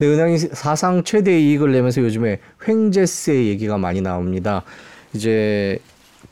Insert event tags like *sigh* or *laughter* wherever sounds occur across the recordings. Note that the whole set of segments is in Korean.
네, 은행이 사상 최대 이익을 내면서 요즘에 횡재세 얘기가 많이 나옵니다. 이제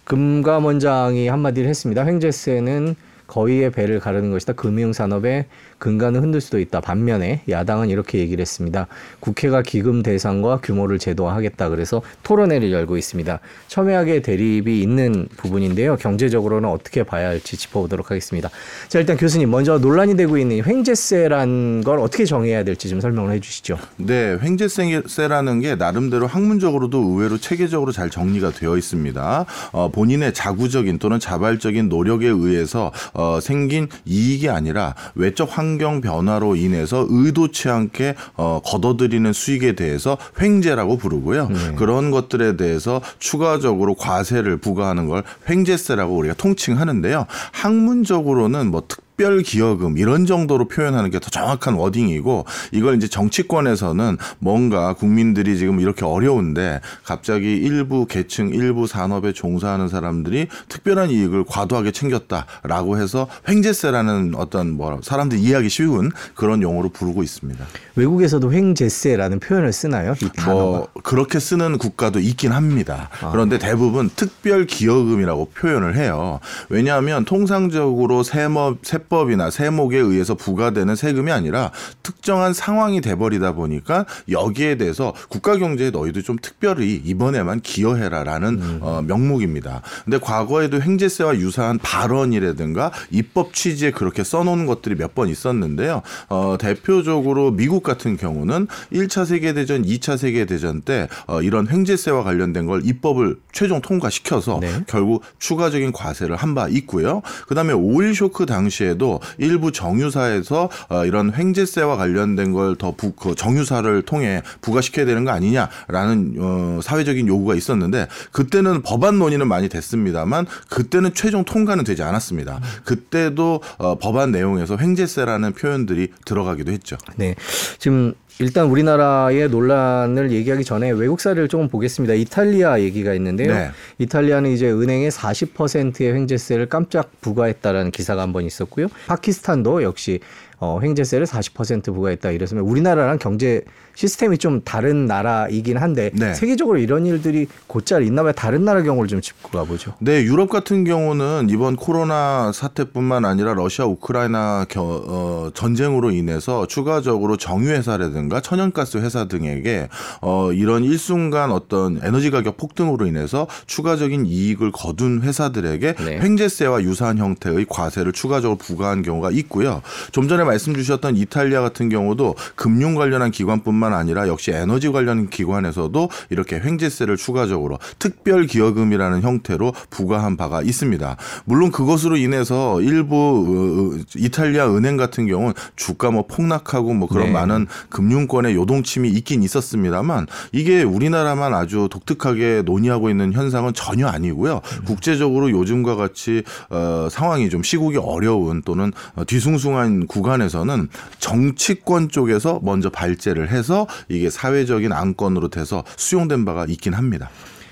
금감원장이 한마디를 했습니다. 횡재세는 거의의 배를 가르는 것이다. 금융산업의 근간을 흔들 수도 있다. 반면에 야당은 이렇게 얘기를 했습니다. 국회가 기금 대상과 규모를 제도화하겠다. 그래서 토론회를 열고 있습니다. 첨예하게 대립이 있는 부분인데요. 경제적으로는 어떻게 봐야 할지 짚어보도록 하겠습니다. 자, 일단 교수님 먼저 논란이 되고 있는 횡재세란 걸 어떻게 정해야 될지 좀 설명을 해주시죠. 네, 횡재세라는 게 나름대로 학문적으로도 의외로 체계적으로 잘 정리가 되어 있습니다. 어, 본인의 자구적인 또는 자발적인 노력에 의해서 어, 생긴 이익이 아니라 외적 환 환경 변화로 인해서 의도치 않게 어, 걷어들이는 수익에 대해서 횡재라고 부르고요. 네. 그런 것들에 대해서 추가적으로 과세를 부과하는 걸 횡재세라고 우리가 통칭하는데요. 학문적으로는 뭐 특. 특별 기여금 이런 정도로 표현하는 게 더 정확한 워딩이고 이걸 이제 정치권에서는 뭔가 국민들이 지금 이렇게 어려운데 갑자기 일부 계층 일부 산업에 종사하는 사람들이 특별한 이익을 과도하게 챙겼다라고 해서 횡재세라는 어떤 뭐 사람들이 이해하기 쉬운 그런 용어로 부르고 있습니다. 외국에서도 횡재세라는 표현을 쓰나요? 뭐 그렇게 쓰는 국가도 있긴 합니다. 아. 그런데 대부분 특별 기여금이라고 표현을 해요. 왜냐하면 통상적으로 세법 세법 이나 세목에 의해서 부과되는 세금이 아니라 특정한 상황이 돼버리다 보니까 여기에 대해서 국가 경제에 너희도 좀 특별히 이번에만 기여해라라는 음. 어, 명목입니다. 근데 과거에도 횡재세와 유사한 발언이라든가 입법 취지에 그렇게 써놓은 것들이 몇 번 있었는데요. 어, 대표적으로 미국 같은 경우는 1차 세계대전, 2차 세계대전 때 어, 이런 횡재세와 관련된 걸 입법을 최종 통과시켜서 네. 결국 추가적인 과세를 한 바 있고요. 그다음에 오일 쇼크 당시에도 일부 정유사에서 어, 이런 횡재세와 관련된 걸더그 정유사를 통해 부과시켜야 되는 거 아니냐라는 어, 사회적인 요구가 있었는데 그때는 법안 논의는 많이 됐습니다만 그때는 최종 통과는 되지 않았습니다. 그때도 어, 법안 내용에서 횡재세라는 표현들이 들어가기도 했죠. 네. 지금 일단 우리나라의 논란을 얘기하기 전에 외국 사례를 조금 보겠습니다. 이탈리아 얘기가 있는데요. 네. 이탈리아는 이제 은행의 40%의 횡재세를 깜짝 부과했다라는 기사가 한 번 있었고요. 파키스탄도 역시 어, 횡재세를 40% 부과했다 이랬으면 우리나라랑 경제 시스템이 좀 다른 나라이긴 한데 네. 세계적으로 이런 일들이 곧잘 있나 봐요. 다른 나라 경우를 좀 짚고 가보죠. 네, 유럽 같은 경우는 이번 코로나 사태뿐만 아니라 러시아 우크라이나 겨, 어, 전쟁으로 인해서 추가적으로 정유 회사라든가 천연가스 회사 등에게 어, 이런 일순간 어떤 에너지 가격 폭등으로 인해서 추가적인 이익을 거둔 회사들에게 네. 횡재세와 유사한 형태의 과세를 추가적으로 부과한 경우가 있고요. 좀 전에 말씀 주셨던 이탈리아 같은 경우도 금융 관련한 기관뿐만 아니라 역시 에너지 관련 기관에서도 이렇게 횡재세를 추가적으로 특별 기여금이라는 형태로 부과한 바가 있습니다. 물론 그것으로 인해서 일부 어, 어, 이탈리아 은행 같은 경우는 주가 뭐 폭락하고 뭐 그런 네. 많은 금융권의 요동침이 있긴 있었습니다만 이게 우리나라만 아주 독특하게 논의하고 있는 현상은 전혀 아니고요. 음. 국제적으로 요즘과 같이 어, 상황이 좀 시국이 어려운 또는 뒤숭숭한 구간 법안에서는 정치권 쪽에서 먼저 발제를 해서 이게 사회적인 안건으로 돼서 수용된 바가 있긴 합니다.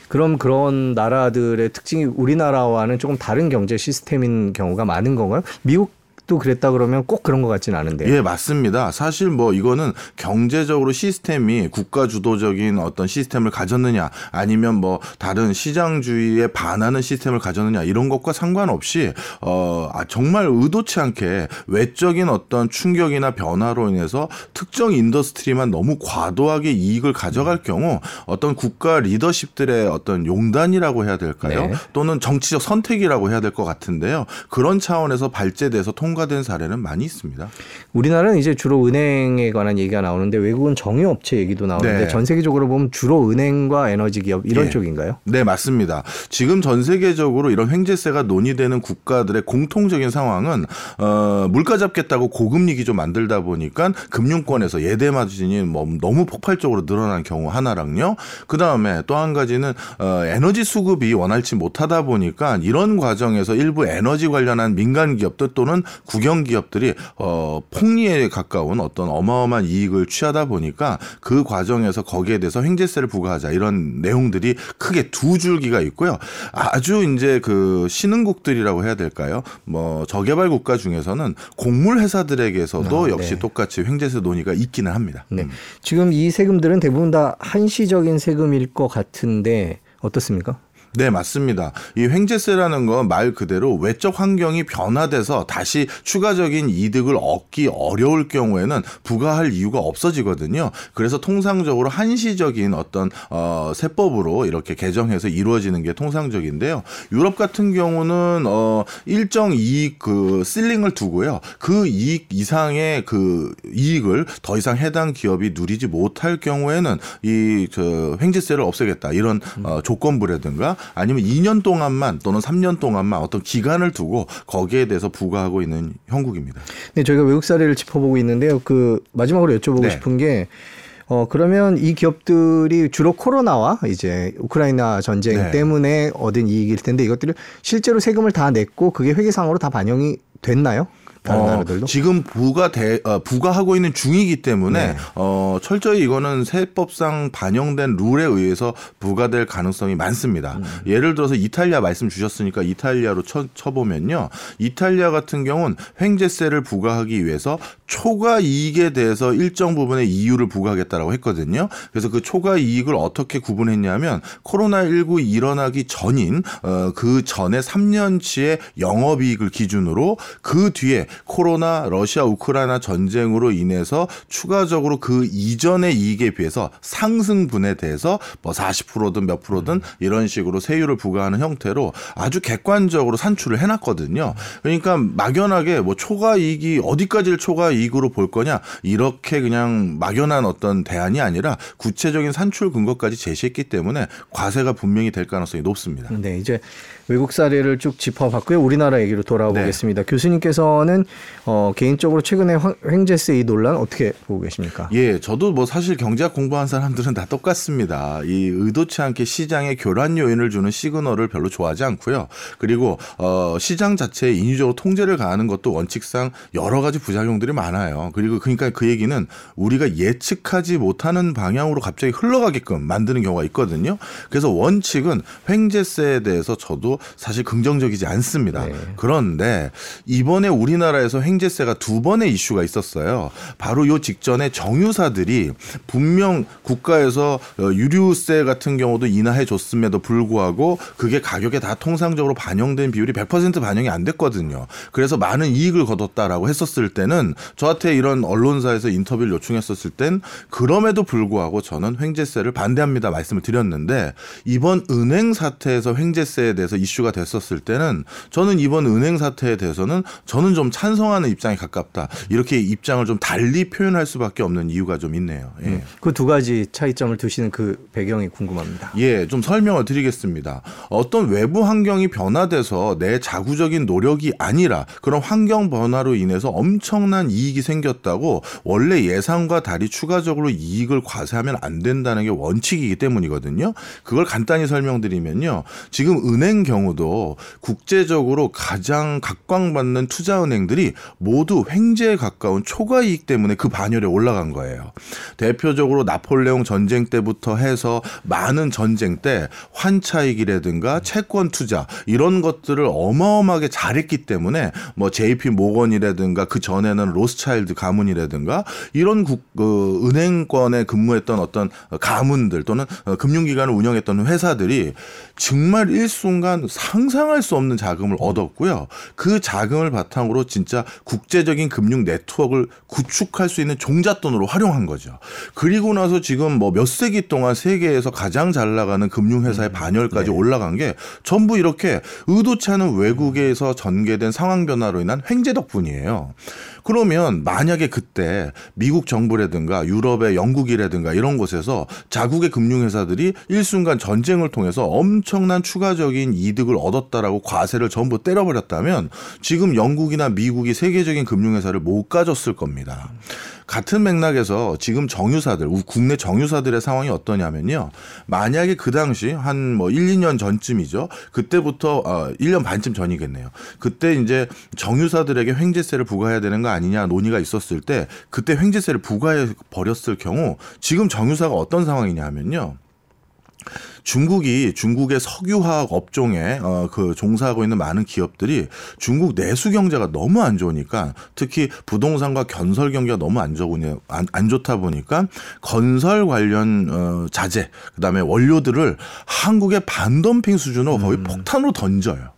그럼 그런 나라들의 특징이 우리나라와는 조금 다른 경제 시스템인 경우가 많은 건가요? 미국 또 그랬다 그러면 꼭 그런 것 같지는 않은데. 예, 맞습니다. 사실 뭐 이거는 경제적으로 시스템이 국가 주도적인 어떤 시스템을 가졌느냐 아니면 뭐 다른 시장주의에 반하는 시스템을 가졌느냐 이런 것과 상관없이 어 아, 정말 의도치 않게 외적인 어떤 충격이나 변화로 인해서 특정 industry만 너무 과도하게 이익을 가져갈 경우 어떤 국가 리더십들의 어떤 용단이라고 해야 될까요? 네. 또는 정치적 선택이라고 해야 될 것 같은데요. 그런 차원에서 발제돼서 통 통과된 사례는 많이 있습니다. 우리나라는 이제 주로 은행에 관한 얘기가 나오는데 외국은 정유업체 얘기도 나오는데 네. 전 세계적으로 보면 주로 은행과 에너지 기업 이런 네. 쪽인가요? 네, 맞습니다. 지금 전 세계적으로 이런 횡재세가 논의되는 국가들의 공통적인 상황은 어, 물가 잡겠다고 고금리 기조 만들다 보니까 금융권에서 예대 마진이 뭐 너무 폭발적으로 늘어난 경우 하나랑요. 그 다음에 또 한 가지는 어, 에너지 수급이 원활치 못하다 보니까 이런 과정에서 일부 에너지 관련한 민간 기업들 또는 국영 기업들이 어 폭리에 가까운 어떤 어마어마한 이익을 취하다 보니까 그 과정에서 거기에 대해서 횡재세를 부과하자 이런 내용들이 크게 두 줄기가 있고요. 아주 이제 그 신흥국들이라고 해야 될까요? 뭐 저개발 국가 중에서는 곡물 회사들에게서도 아, 역시 네. 똑같이 횡재세 논의가 있기는 합니다. 네. 음. 지금 이 세금들은 대부분 다 한시적인 세금일 것 같은데 어떻습니까? 네, 맞습니다. 이 횡재세라는 건 말 그대로 외적 환경이 변화돼서 다시 추가적인 이득을 얻기 어려울 경우에는 부과할 이유가 없어지거든요. 그래서 통상적으로 한시적인 어떤 어 세법으로 이렇게 개정해서 이루어지는 게 통상적인데요. 유럽 같은 경우는 어 일정 이익 그 실링을 두고요. 그 이익 이상의 그 이익을 더 이상 해당 기업이 누리지 못할 경우에는 이 저 횡재세를 없애겠다 이런 어 조건부라든가 아니면 2년 동안만 또는 3년 동안만 어떤 기간을 두고 거기에 대해서 부과하고 있는 형국입니다. 네, 저희가 외국 사례를 짚어보고 있는데요. 그 마지막으로 여쭤보고 네. 싶은 게 어, 그러면 이 기업들이 주로 코로나와 이제 우크라이나 전쟁 네. 때문에 얻은 이익일 텐데 이것들을 실제로 세금을 다 냈고 그게 회계상으로 다 반영이 됐나요? 다른 어, 나라들도? 지금 부가 대, 어, 부과하고 있는 중이기 때문에 네. 어, 철저히 이거는 세법상 반영된 룰에 의해서 부과될 가능성이 많습니다. 음. 예를 들어서 이탈리아 말씀 주셨으니까 이탈리아로 쳐, 쳐보면요. 이탈리아 같은 경우는 횡재세를 부과하기 위해서 초과 이익에 대해서 일정 부분의 이유를 부과하겠다라고 했거든요. 그래서 그 초과 이익을 어떻게 구분했냐면 코로나19 일어나기 전인 어, 그 전에 3년치의 영업이익을 기준으로 그 뒤에 코로나 러시아 우크라이나 전쟁으로 인해서 추가적으로 그 이전의 이익에 비해서 상승분에 대해서 뭐 40%든 몇 프로든 이런 식으로 세율을 부과하는 형태로 아주 객관적으로 산출을 해놨거든요. 그러니까 막연하게 뭐 초과 이익이 어디까지를 초과 이익으로 볼 거냐 이렇게 그냥 막연한 어떤 대안이 아니라 구체적인 산출 근거까지 제시했기 때문에 과세가 분명히 될 가능성이 높습니다. 네, 이제 외국 사례를 쭉 짚어봤고요. 우리나라 얘기로 돌아와 네. 보겠습니다. 교수님께서는 어, 개인적으로 최근에 황- 횡재세 이 논란 어떻게 보고 계십니까? 예, 저도 뭐 사실 경제학 공부한 사람들은 다 똑같습니다. 이 의도치 않게 시장에 교란 요인을 주는 시그널을 별로 좋아하지 않고요. 그리고 어 시장 자체에 인위적으로 통제를 가하는 것도 원칙상 여러 가지 부작용들이 많아요. 그리고 그러니까 그 얘기는 우리가 예측하지 못하는 방향으로 갑자기 흘러가게끔 만드는 경우가 있거든요. 그래서 원칙은 횡재세에 대해서 저도 사실 긍정적이지 않습니다. 네. 그런데 이번에 우리나라에서 횡재세가 두 번의 이슈가 있었어요. 바로 요 직전에 정유사들이 분명 국가에서 어, 유류세 같은 경우도 인하해 줬음에도 불구하고 그게 가격에 다 통상적으로 반영된 비율이 100% 반영이 안 됐거든요. 그래서 많은 이익을 거뒀다라고 했었을 때는 저한테 이런 언론사에서 인터뷰를 요청했었을 땐 그럼에도 불구하고 저는 횡재세를 반대합니다 말씀을 드렸는데 이번 은행 사태에서 횡재세에 대해서 이슈가 됐었을 때는 저는 이번 은행 사태에 대해서는 저는 좀 찬성하는 입장에 가깝다. 이렇게 입장을 좀 달리 표현할 수밖에 없는 이유가 좀 있네요. 예. 그두 가지 차이점을 두시는 그 배경이 궁금합니다. 예, 좀 설명을 드리겠습니다. 어떤 외부 환경이 변화돼서 내 자구적인 노력이 아니라 그런 환경 변화로 인해서 엄청난 이익이 생겼다고 원래 예상과 달리 추가적으로 이익을 과세하면 안 된다는 게 원칙이기 때문이거든요. 그걸 간단히 설명드리면요. 지금 은행 경 우도 국제적으로 가장 각광받는 투자은행들이 모두 횡재에 가까운 초과 이익 때문에 그 반열에 올라간 거예요. 대표적으로 나폴레옹 전쟁 때부터 해서 많은 전쟁 때 환차익이라든가 채권 투자 이런 것들을 어마어마하게 잘했기 때문에 뭐 JP 모건이라든가 그 전에는 로스차일드 가문이라든가 이런 국, 그 은행권에 근무했던 어떤 가문들 또는 어, 금융기관을 운영했던 회사들이 정말 일순간 상상할 수 없는 자금을 얻었고요. 그 자금을 바탕으로 진짜 국제적인 금융 네트워크를 구축할 수 있는 종잣돈으로 활용한 거죠. 그리고 나서 지금 뭐 몇 세기 동안 세계에서 가장 잘 나가는 금융회사의 반열까지 올라간 게 전부 이렇게 의도치 않은 외국에서 전개된 상황 변화로 인한 횡재 덕분이에요. 그러면 만약에 그때 미국 정부라든가 유럽의 영국이라든가 이런 곳에서 자국의 금융회사들이 일순간 전쟁을 통해서 엄청난 추가적인 이득 이득을 얻었다라고 과세를 전부 때려버렸다면 지금 영국이나 미국이 세계적인 금융회사를 못 가졌을 겁니다. 같은 맥락에서 지금 정유사들, 우- 국내 정유사들의 상황이 어떠냐면요. 만약에 그 당시 한 뭐 1, 2년 전쯤이죠. 그때부터 어 1년 반쯤 전이겠네요. 그때 이제 정유사들에게 횡재세를 부과해야 되는 거 아니냐 논의가 있었을 때 그때 횡재세를 부과해 버렸을 경우 지금 정유사가 어떤 상황이냐면요. 중국이 중국의 석유화학 업종에 어, 그 종사하고 있는 많은 기업들이 중국 내수 경제가 너무 안 좋으니까 특히 부동산과 건설 경기가 너무 안 좋으니 안, 안 좋다 보니까 건설 관련 어, 자재 그다음에 원료들을 한국의 반덤핑 수준으로 거의 폭탄으로 던져요.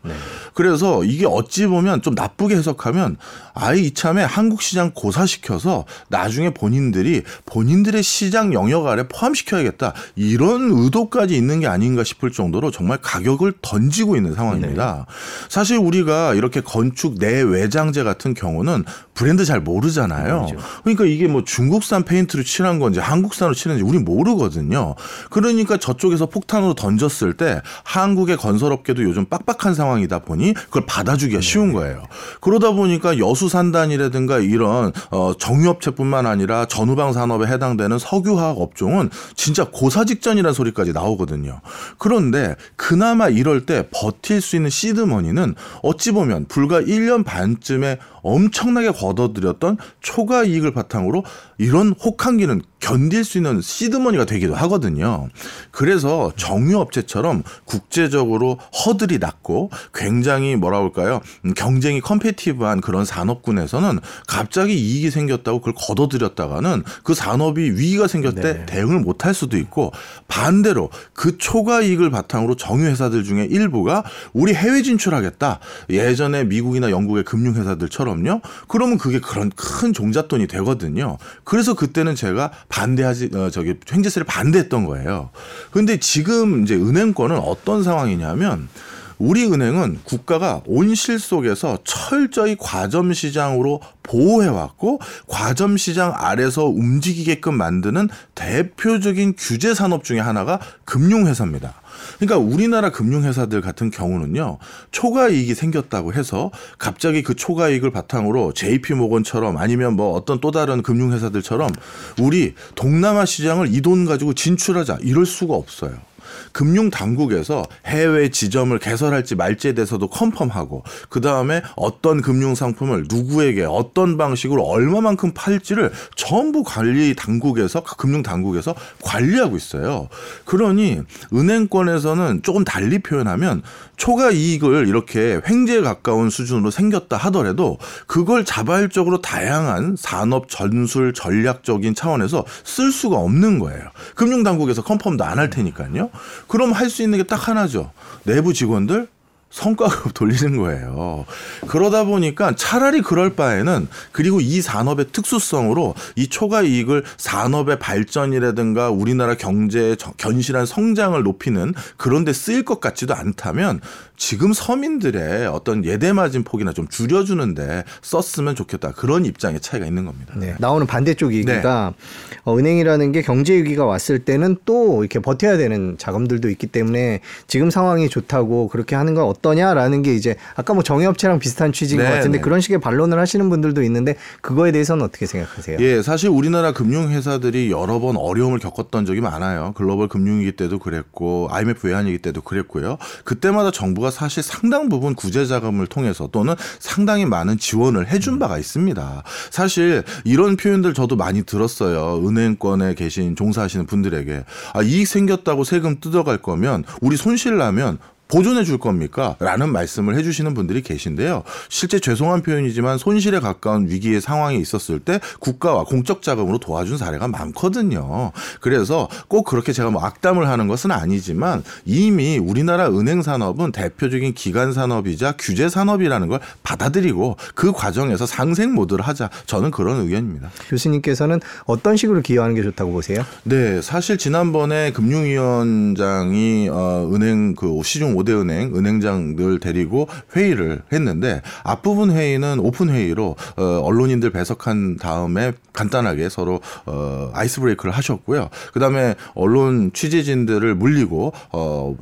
그래서 이게 어찌 보면 좀 나쁘게 해석하면 아예 이참에 한국 시장 고사시켜서 나중에 본인들이 본인들의 시장 영역 아래 포함시켜야겠다. 이런 의도까지 있는 게 아닌가 싶을 정도로 정말 가격을 던지고 있는 상황입니다. 사실 우리가 이렇게 건축 내외장재 같은 경우는 브랜드 잘 모르잖아요. 그러니까 이게 뭐 중국산 페인트로 칠한 건지 한국산으로 칠한지 우리 모르거든요. 그러니까 저쪽에서 폭탄으로 던졌을 때 한국의 건설업계도 요즘 빡빡한 상황이다 보니 그걸 받아주기가 쉬운 거예요. 그러다 보니까 여수 산단이라든가 이런 어 정유업체뿐만 아니라 전후방 산업에 해당되는 석유화학 업종은 진짜 고사 직전이라는 소리까지 나오거든요. 그런데 그나마 이럴 때 버틸 수 있는 seed money는 어찌 보면 불과 1년 반쯤에 엄청나게 걷어들였던 초과 이익을 바탕으로 이런 혹한기는 견딜 수 있는 seed money가 되기도 하거든요. 그래서 정유업체처럼 국제적으로 허들이 낮고 굉장히 뭐라 할까요? 음, 경쟁이 competitive한 그런 산업군에서는 갑자기 이익이 생겼다고 그걸 걷어들였다가는 그 산업이 위기가 생겼을 때 네. 대응을 못할 수도 있고 반대로 그 초과 이익을 바탕으로 정유회사들 중에 일부가 우리 해외 진출하겠다. 예전에 미국이나 영국의 금융회사들처럼요. 그러면 그게 그런 큰 종잣돈이 되거든요. 그래서 그때는 제가 반대하지, 어, 저기, 횡재세를 반대했던 거예요. 근데 지금 이제 은행권은 어떤 상황이냐면 우리 은행은 국가가 온실 속에서 철저히 과점 시장으로 보호해 왔고 과점 시장 아래서 움직이게끔 만드는 대표적인 규제 산업 중에 하나가 금융 회사입니다. 그러니까 우리나라 금융회사들 같은 경우는요 초과 이익이 생겼다고 해서 갑자기 그 초과 이익을 바탕으로 JP 모건처럼 아니면 뭐 어떤 또 다른 금융회사들처럼 우리 동남아 시장을 이 돈 가지고 진출하자 이럴 수가 없어요. 금융 당국에서 해외 지점을 개설할지 말지에 대해서도 컨펌하고 그 다음에 어떤 금융 상품을 누구에게 어떤 방식으로 얼마만큼 팔지를 전부 관리 당국에서 금융 당국에서 관리하고 있어요. 그러니 은행권에서는 조금 달리 표현하면 초과 이익을 이렇게 횡재에 가까운 수준으로 생겼다 하더라도 그걸 자발적으로 다양한 산업 전술 전략적인 차원에서 쓸 수가 없는 거예요. 금융 당국에서 컨펌도 안 할 테니까요. 그럼 할 수 있는 게 딱 하나죠. 내부 직원들 성과급 돌리는 거예요. 그러다 보니까 차라리 그럴 바에는 그리고 이 산업의 특수성으로 이 초과 이익을 산업의 발전이라든가 우리나라 경제의 저- 견실한 성장을 높이는 그런 데 쓰일 것 같지도 않다면 지금 서민들의 어떤 예대마진 폭이나 좀 줄여주는데 썼으면 좋겠다. 그런 입장의 차이가 있는 겁니다. 네, 나오는 반대쪽 얘기가 어, 은행이라는 게 경제 위기가 왔을 때는 또 이렇게 버텨야 되는 자금들도 있기 때문에 지금 상황이 좋다고 그렇게 하는 건 어떠냐라는 게 이제 아까 뭐 정의업체랑 비슷한 취지인 것 네, 같은데 네. 그런 식의 반론을 하시는 분들도 있는데 그거에 대해서는 어떻게 생각하세요? 예, 사실 우리나라 금융회사들이 여러 번 어려움을 겪었던 적이 많아요. 글로벌 금융위기 때도 그랬고, IMF 외환위기 때도 그랬고요. 그때마다 정부가 사실 상당 부분 구제 자금을 통해서 또는 상당히 많은 지원을 해준 바가 있습니다. 사실 이런 표현들 저도 많이 들었어요. 은행권에 계신 종사하시는 분들에게. 아, 이익 생겼다고 세금 뜯어갈 거면 우리 손실 나면 보존해 줄 겁니까? 라는 말씀을 해주시는 분들이 계신데요. 실제 죄송한 표현이지만 손실에 가까운 위기의 상황이 있었을 때 국가와 공적 자금으로 도와준 사례가 많거든요. 그래서 꼭 그렇게 제가 뭐 악담을 하는 것은 아니지만 이미 우리나라 은행 산업은 대표적인 기간 산업이자 규제 산업이라는 걸 받아들이고 그 과정에서 상생 모드를 하자. 저는 그런 의견입니다. 교수님께서는 어떤 식으로 기여하는 게 좋다고 보세요? 네, 사실 지난번에 금융위원장이 어, 은행 그 시중 5대 은행 은행장들 데리고 회의를 했는데 앞부분 회의는 오픈 회의로 어, 언론인들 배석한 다음에 간단하게 서로 어, 아이스 브레이크를 하셨고요. 그다음에 언론 취재진들을 물리고 어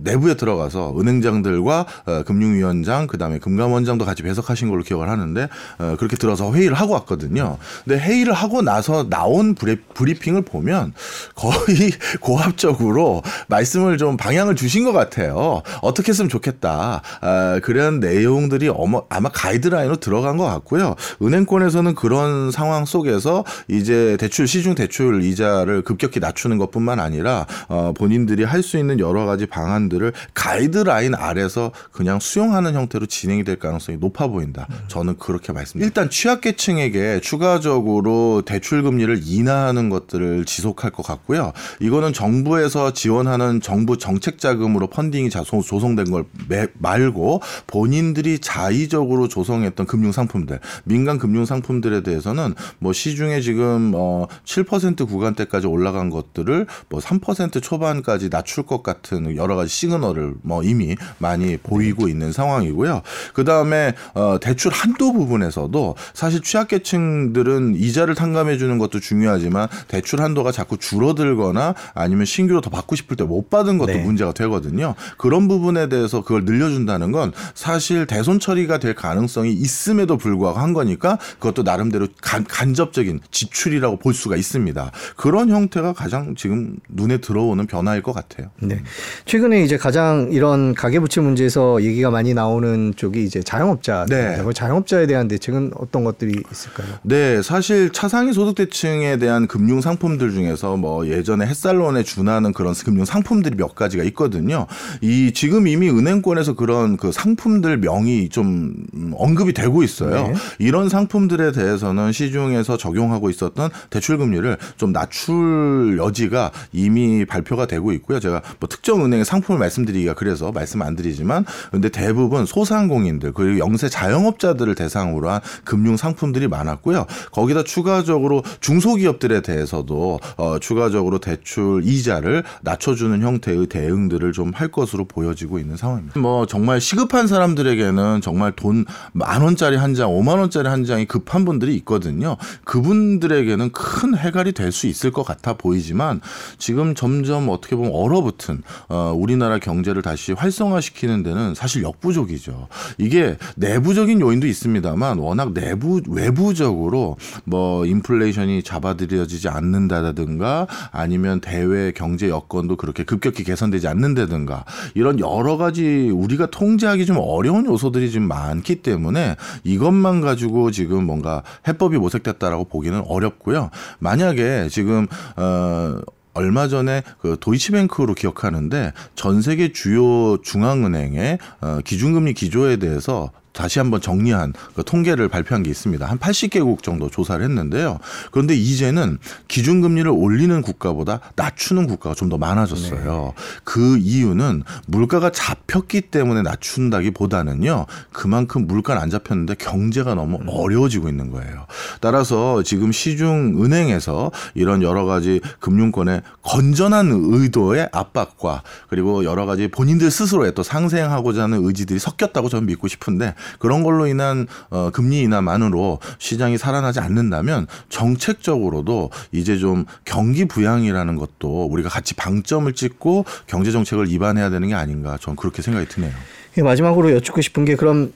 내부에 들어가서 은행장들과 어, 금융위원장 그다음에 금감원장도 같이 배석하신 걸로 기억을 하는데 어, 그렇게 들어서 회의를 하고 왔거든요. 근데 회의를 하고 나서 나온 브리핑을 보면 거의 *laughs* 고압적으로 말씀을 좀 방향을 주신 것 같아요. 어떻게 했으면 좋겠다. 아, 그런 내용들이 어머, 아마 가이드라인으로 들어간 것 같고요. 은행권에서는 그런 상황 속에서 이제 대출 시중 대출 이자를 급격히 낮추는 것뿐만 아니라 어, 본인들이 할 수 있는 여러 가지 방안들을 가이드라인 아래서 그냥 수용하는 형태로 진행이 될 가능성이 높아 보인다. 저는 그렇게 말씀드립니다. 일단 취약계층에게 추가적으로 대출 금리를 인하하는 것들을 지속할 것 같고요. 이거는 정부에서 지원하는 정부 정책 자금으로 펀딩이 자소- 조성된 걸 매- 말고 본인들이 자의적으로 조성했던 금융 상품들, 민간 금융 상품들에 대해서는 뭐 시중에 지금 어7% 구간대까지 올라간 것들을 뭐 3% 초반까지 낮출 것 같은 여러 가지 시그널을 뭐 이미 많이 보이고 있는 상황이고요. 그 다음에 어 대출 한도 부분에서도 사실 취약계층들은 이자를 탕감해 주는 것도 중요하지만 대출 한도가 자꾸 줄어들거나 아니면 신규로 더 받고 싶을 때 못 받은 것도 네. 문제가 되거든요. 그런 부분에 대해서 그걸 늘려준다는 건 사실 대손 처리가 될 가능성이 있음에도 불구하고 한 거니까 그것도 나름대로 간, 간접적인 지출이라고 볼 수가 있습니다. 그런 형태가 가장 지금 눈에 들어오는 변화일 것 같아요. 네. 최근에 이제 가장 이런 가계부채 문제에서 얘기가 많이 나오는 쪽이 이제 자영업자. 네. 자영업자에 대한 대책은 어떤 것들이 있을까요? 네, 사실 차상위 소득대층에 대한 금융 상품들 중에서 뭐 예전에 햇살론에 준하는 그런 금융 상품들이 몇 가지가 있거든요. 이 지금 이미 은행권에서 그런 그 상품들 명이 좀 음, 언급이 되고 있어요. 네. 이런 상품들에 대해서는 시중에서 적용하고 있었던 대출 금리를 좀 낮출 여지가 이미 발표가 되고 있고요. 제가 뭐 특정 은행의 상품을 말씀드리기가 그래서 말씀 안 드리지만 근데 대부분 소상공인들 그리고 영세 자영업자들을 대상으로 한 금융 상품들이 많았고요. 거기다 추가적으로 중소기업들에 대해서도 어 추가적으로 대출 이자를 낮춰주는 형태의 대응들을 좀 할 것으로 보여지고 있는 상황입니다. 뭐 정말 시급한 사람들에게는 정말 돈 만 원짜리 한 장, 오만 원짜리 한 장이 급한 분들이 있거든요. 그분들에게는 큰 해갈이 될 수 있을 것 같아 보이지만 지금 점점 어떻게 보면 얼어붙은 어, 우리나라 경제를 다시 활성화시키는 데는 사실 역부족이죠. 이게 내부적인 요인도 있습니다만 워낙 내부 외부적으로 뭐 인플레이션이 잡아들여지지 않는다든가 아니면 대외 경제 여건도 그렇게 급격히 개선되지 않는다든가 이런 여러 가지 우리가 통제하기 좀 어려운 요소들이 좀 많기 때문에 이것만 가지고 지금 뭔가 해법이 모색됐다라고 보기는 어렵고요. 만약에 지금 어 얼마 전에 그 도이치뱅크로 기억하는데 전 세계 주요 중앙은행의 어, 기준금리 기조에 대해서 다시 한번 정리한 그 통계를 발표한 게 있습니다. 한 80개국 정도 조사를 했는데요. 그런데 이제는 기준금리를 올리는 국가보다 낮추는 국가가 좀 더 많아졌어요. 그 이유는 물가가 잡혔기 때문에 낮춘다기보다는요. 그만큼 물가는 안 잡혔는데 경제가 너무 어려워지고 있는 거예요. 따라서 지금 시중 은행에서 이런 여러 가지 금융권의 건전한 의도의 압박과 그리고 여러 가지 본인들 스스로의 또 상생하고자 하는 의지들이 섞였다고 저는 믿고 싶은데 그런 걸로 인한 어, 금리 인하만으로 시장이 살아나지 않는다면 정책적으로도 이제 좀 경기 부양이라는 것도 우리가 같이 방점을 찍고 경제 정책을 입안해야 되는 게 아닌가 저는 그렇게 생각이 드네요. 예, 마지막으로 여쭙고 싶은 게 그럼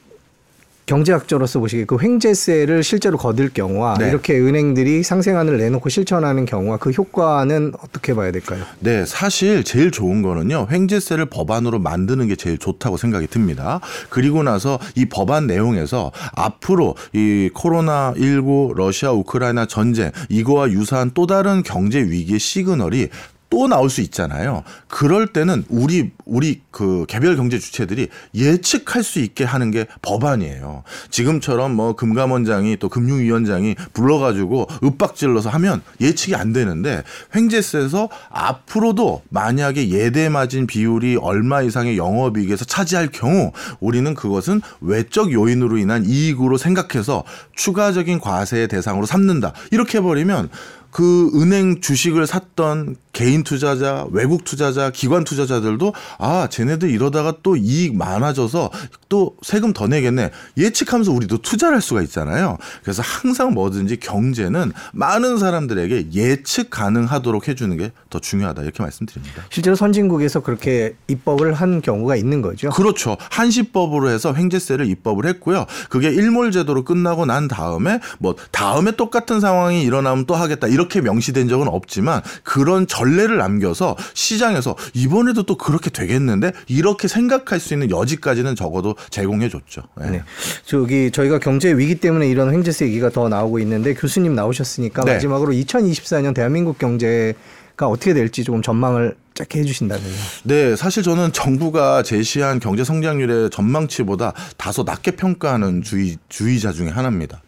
경제학자로서 보시기에 그 횡재세를 실제로 거둘 경우와 네. 이렇게 은행들이 상생안을 내놓고 실천하는 경우와 그 효과는 어떻게 봐야 될까요? 네, 사실 제일 좋은 거는요. 횡재세를 법안으로 만드는 게 제일 좋다고 생각이 듭니다. 그리고 나서 이 법안 내용에서 앞으로 이 코로나 19 러시아 우크라이나 전쟁 이거와 유사한 또 다른 경제 위기의 시그널이 또 나올 수 있잖아요. 그럴 때는 우리 우리 그 개별 경제 주체들이 예측할 수 있게 하는 게 법안이에요. 지금처럼 뭐 금감원장이 또 금융위원장이 불러가지고 윽박질러서 하면 예측이 안 되는데 횡재세에서 앞으로도 만약에 예대 마진 비율이 얼마 이상의 영업이익에서 차지할 경우 우리는 그것은 외적 요인으로 인한 이익으로 생각해서 추가적인 과세의 대상으로 삼는다. 이렇게 해버리면 그 은행 주식을 샀던 개인 투자자, 외국 투자자, 기관 투자자들도 아, 쟤네들 이러다가 또 이익 많아져서 또 세금 더 내겠네. 예측하면서 우리도 투자를 할 수가 있잖아요. 그래서 항상 뭐든지 경제는 많은 사람들에게 예측 가능하도록 해주는 게 더 중요하다. 이렇게 말씀드립니다. 실제로 선진국에서 그렇게 입법을 한 경우가 있는 거죠. 그렇죠. 한시법으로 해서 횡재세를 입법을 했고요. 그게 일몰제도로 끝나고 난 다음에 뭐 다음에 똑같은 상황이 일어나면 또 하겠다 이렇게 명시된 적은 없지만 그런 전례를 남겨서 시장에서 이번에도 또 그렇게 되겠는데 이렇게 생각할 수 있는 여지까지는 적어도 제공해 줬죠. 네. 네. 저기 저희가 경제 위기 때문에 이런 횡재세 얘기가 더 나오고 있는데 교수님 나오셨으니까 네. 마지막으로 2024년 대한민국 경제 가 어떻게 될지 조금 전망을 짧게 해주신다면요. 네, 사실 저는 정부가 제시한 경제 성장률의 전망치보다 다소 낮게 평가하는 주의, 주의자 중에 하나입니다.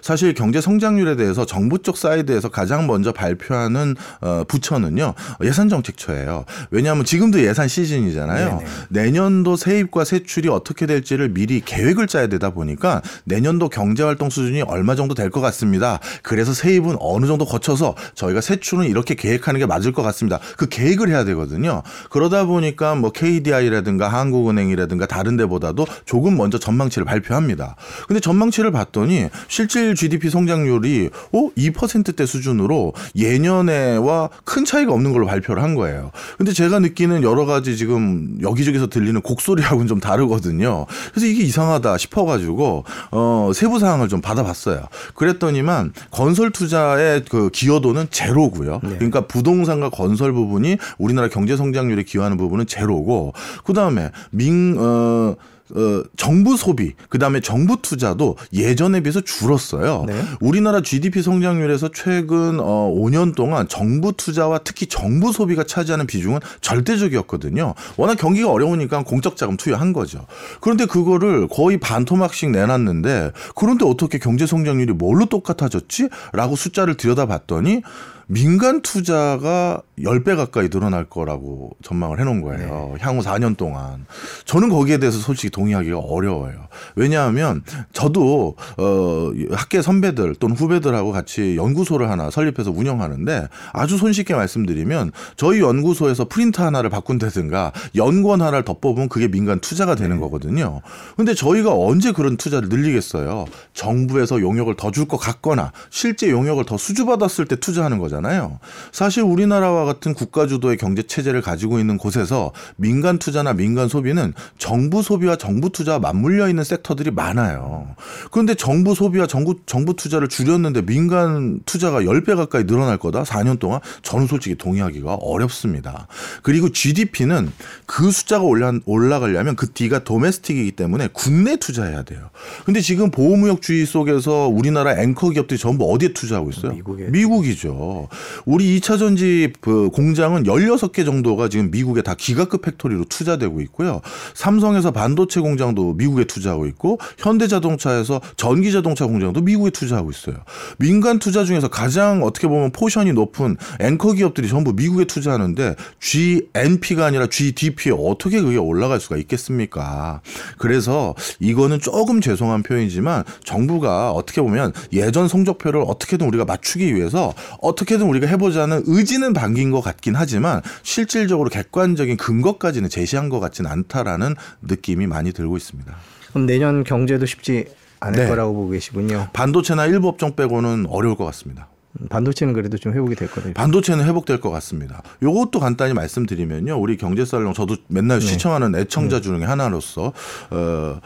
사실 경제 성장률에 대해서 정부 쪽 사이드에서 가장 먼저 발표하는 어, 부처는요 예산 정책처예요. 왜냐하면 지금도 예산 시즌이잖아요. 네네. 내년도 세입과 세출이 어떻게 될지를 미리 계획을 짜야 되다 보니까 내년도 경제 활동 수준이 얼마 정도 될 것 같습니다. 그래서 세입은 어느 정도 걷혀서 저희가 세출은 이렇게 계획하는 게 맞을 것 같습니다. 그 계획을 해야 되거든요. 그러다 보니까 뭐 KDI라든가 한국은행이라든가 다른 데보다도 조금 먼저 전망치를 발표합니다. 근데 전망치를 봤더니 실질 GDP 성장률이 어 2%대 수준으로 예년에와 큰 차이가 없는 걸로 발표를 한 거예요. 근데 제가 느끼는 여러 가지 지금 여기저기서 들리는 곡소리하고는 좀 다르거든요. 그래서 이게 이상하다 싶어가지고 어 세부 사항을 좀 받아봤어요. 그랬더니만 건설 투자의 그 기여도는 제로고요. 네. 그러니까 부동산과 건설 부분이 우리나라 경제 성장률에 기여하는 부분은 제로고 그 다음에 민 어. 어, 정부 소비, 그 다음에 정부 투자도 예전에 비해서 줄었어요. 네. 우리나라 GDP 성장률에서 최근 어, 5년 동안 정부 투자와 특히 정부 소비가 차지하는 비중은 절대적이었거든요. 워낙 경기가 어려우니까 공적 자금 투여한 거죠. 그런데 그거를 거의 반토막씩 내놨는데 그런데 어떻게 경제 성장률이 뭘로 똑같아졌지? 라고 숫자를 들여다봤더니 민간 투자가 10배 가까이 늘어날 거라고 전망을 해놓은 거예요. 향후 4년 동안. 저는 거기에 대해서 솔직히 동의하기가 어려워요. 왜냐하면 저도 어 학계 선배들 또는 후배들하고 같이 연구소를 하나 설립해서 운영하는데 아주 손쉽게 말씀드리면 저희 연구소에서 프린터 하나를 바꾼다든가 연구원 하나를 더 뽑으면 그게 민간 투자가 되는 거거든요. 근데 저희가 언제 그런 투자를 늘리겠어요? 정부에서 용역을 더 줄 것 같거나 실제 용역을 더 수주받았을 때 투자하는 거 잖아요. 사실 우리나라와 같은 국가 주도의 경제 체제를 가지고 있는 곳에서 민간 투자나 민간 소비는 정부 소비와 정부 투자와 맞물려 있는 섹터들이 많아요. 그런데 정부 소비와 정부 정부 투자를 줄였는데 민간 투자가 10배 가까이 늘어날 거다. 4년 동안 저는 솔직히 동의하기가 어렵습니다. 그리고 GDP는 그 숫자가 올라, 올라가려면 그 D가 domestic이기 때문에 국내 투자해야 돼요. 근데 지금 보호무역주의 속에서 우리나라 앵커 기업들이 전부 어디에 투자하고 있어요? 미국에. 미국이죠. 우리 2차 전지 그 공장은 16개 정도가 지금 미국에 다 기가급 factory로 투자되고 있고요. 삼성에서 반도체 공장도 미국에 투자하고 있고 현대자동차에서 전기자동차 공장도 미국에 투자하고 있어요. 민간 투자 중에서 가장 어떻게 보면 포션이 높은 앵커 기업들이 전부 미국에 투자하는데 GNP가 아니라 GDP에 어떻게 그게 올라갈 수가 있겠습니까? 그래서 이거는 조금 죄송한 표현이지만 정부가 어떻게 보면 예전 성적표를 어떻게든 우리가 맞추기 위해서 어떻게 든 우리가 해보자는 의지는 담긴 것 같긴 하지만 실질적으로 객관적인 근거까지는 제시한 것 같지는 않다라는 느낌이 많이 들고 있습니다. 그럼 내년 경제도 쉽지 않을 네. 거라고 보고 계시군요. 반도체나 일부 업종 빼고는 어려울 것 같습니다. 음, 반도체는 그래도 좀 회복이 될 거예요. 반도체는 회복될 것 같습니다. 요것도 간단히 말씀드리면요. 우리 경제살롱 저도 맨날 네. 시청하는 애청자 중에 하나로서 어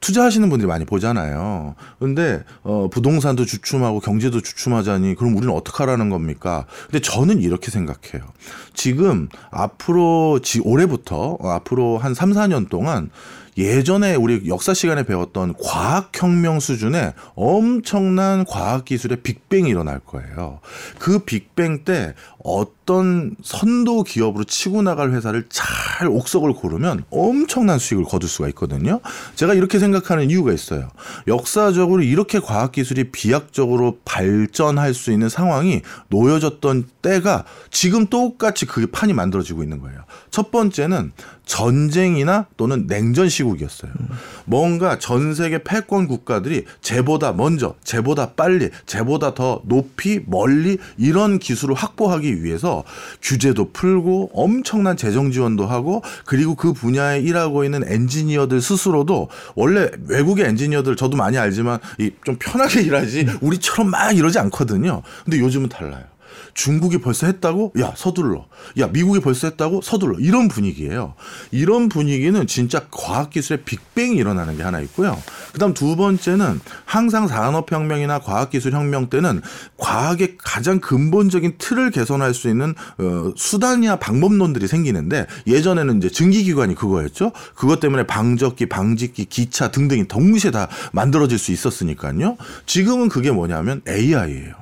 투자하시는 분들이 많이 보잖아요. 근데 어 부동산도 주춤하고 경제도 주춤하자니 그럼 우리는 어떡하라는 겁니까? 근데 저는 이렇게 생각해요. 지금 앞으로 지 올해부터 어, 앞으로 한 3, 4년 동안 예전에 우리 역사 시간에 배웠던 과학혁명 수준의 엄청난 과학기술의 빅뱅이 일어날 거예요. 그 빅뱅 때 어떤 선도 기업으로 치고 나갈 회사를 잘 옥석을 고르면 엄청난 수익을 거둘 수가 있거든요. 제가 이렇게 생각하는 이유가 있어요. 역사적으로 이렇게 과학기술이 비약적으로 발전할 수 있는 상황이 놓여졌던 때가 지금 똑같이 그게 판이 만들어지고 있는 거예요. 첫 번째는 전쟁이나 또는 냉전 시 국이었어요. 뭔가 전 세계 패권 국가들이 쟤보다 먼저, 쟤보다 빨리, 쟤보다 더 높이, 멀리 이런 기술을 확보하기 위해서 규제도 풀고 엄청난 재정 지원도 하고 그리고 그 분야에 일하고 있는 엔지니어들 스스로도 원래 외국의 엔지니어들 저도 많이 알지만 이좀 편하게 *laughs* 일하지 우리처럼 막 이러지 않거든요. 근데 요즘은 달라요. 중국이 벌써 했다고? 야, 서둘러. 야, 미국이 벌써 했다고? 서둘러. 이런 분위기예요. 이런 분위기는 진짜 과학기술의 빅뱅이 일어나는 게 하나 있고요. 그 다음 두 번째는 항상 산업혁명이나 과학기술혁명 때는 과학의 가장 근본적인 틀을 개선할 수 있는 어, 수단이나 방법론들이 생기는데 예전에는 이제 증기기관이 그거였죠. 그것 때문에 방적기, 방직기, 기차 등등이 동시에 다 만들어질 수 있었으니까요. 지금은 그게 뭐냐면 AI예요.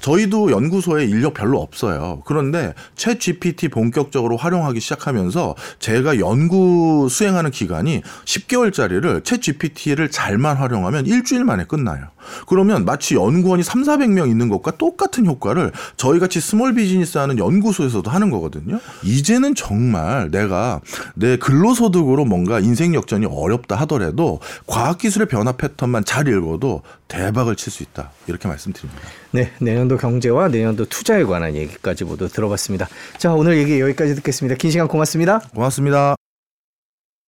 저희도 연구소에 인력 별로 없어요. 그런데 ChatGPT 본격적으로 활용하기 시작하면서 제가 연구 수행하는 기간이 10개월짜리를 ChatGPT를 잘만 활용하면 일주일 만에 끝나요. 그러면 마치 연구원이 3, 400명 있는 것과 똑같은 효과를 저희 같이 small business 하는 연구소에서도 하는 거거든요. 이제는 정말 내가 내 근로소득으로 뭔가 인생 역전이 어렵다 하더라도 과학기술의 변화 패턴만 잘 읽어도 대박을 칠 수 있다. 이렇게 말씀드립니다. 네, 내년도 경제와 내년도 투자에 관한 얘기까지 모두 들어봤습니다. 자, 오늘 얘기 여기까지 듣겠습니다. 긴 시간 고맙습니다. 고맙습니다.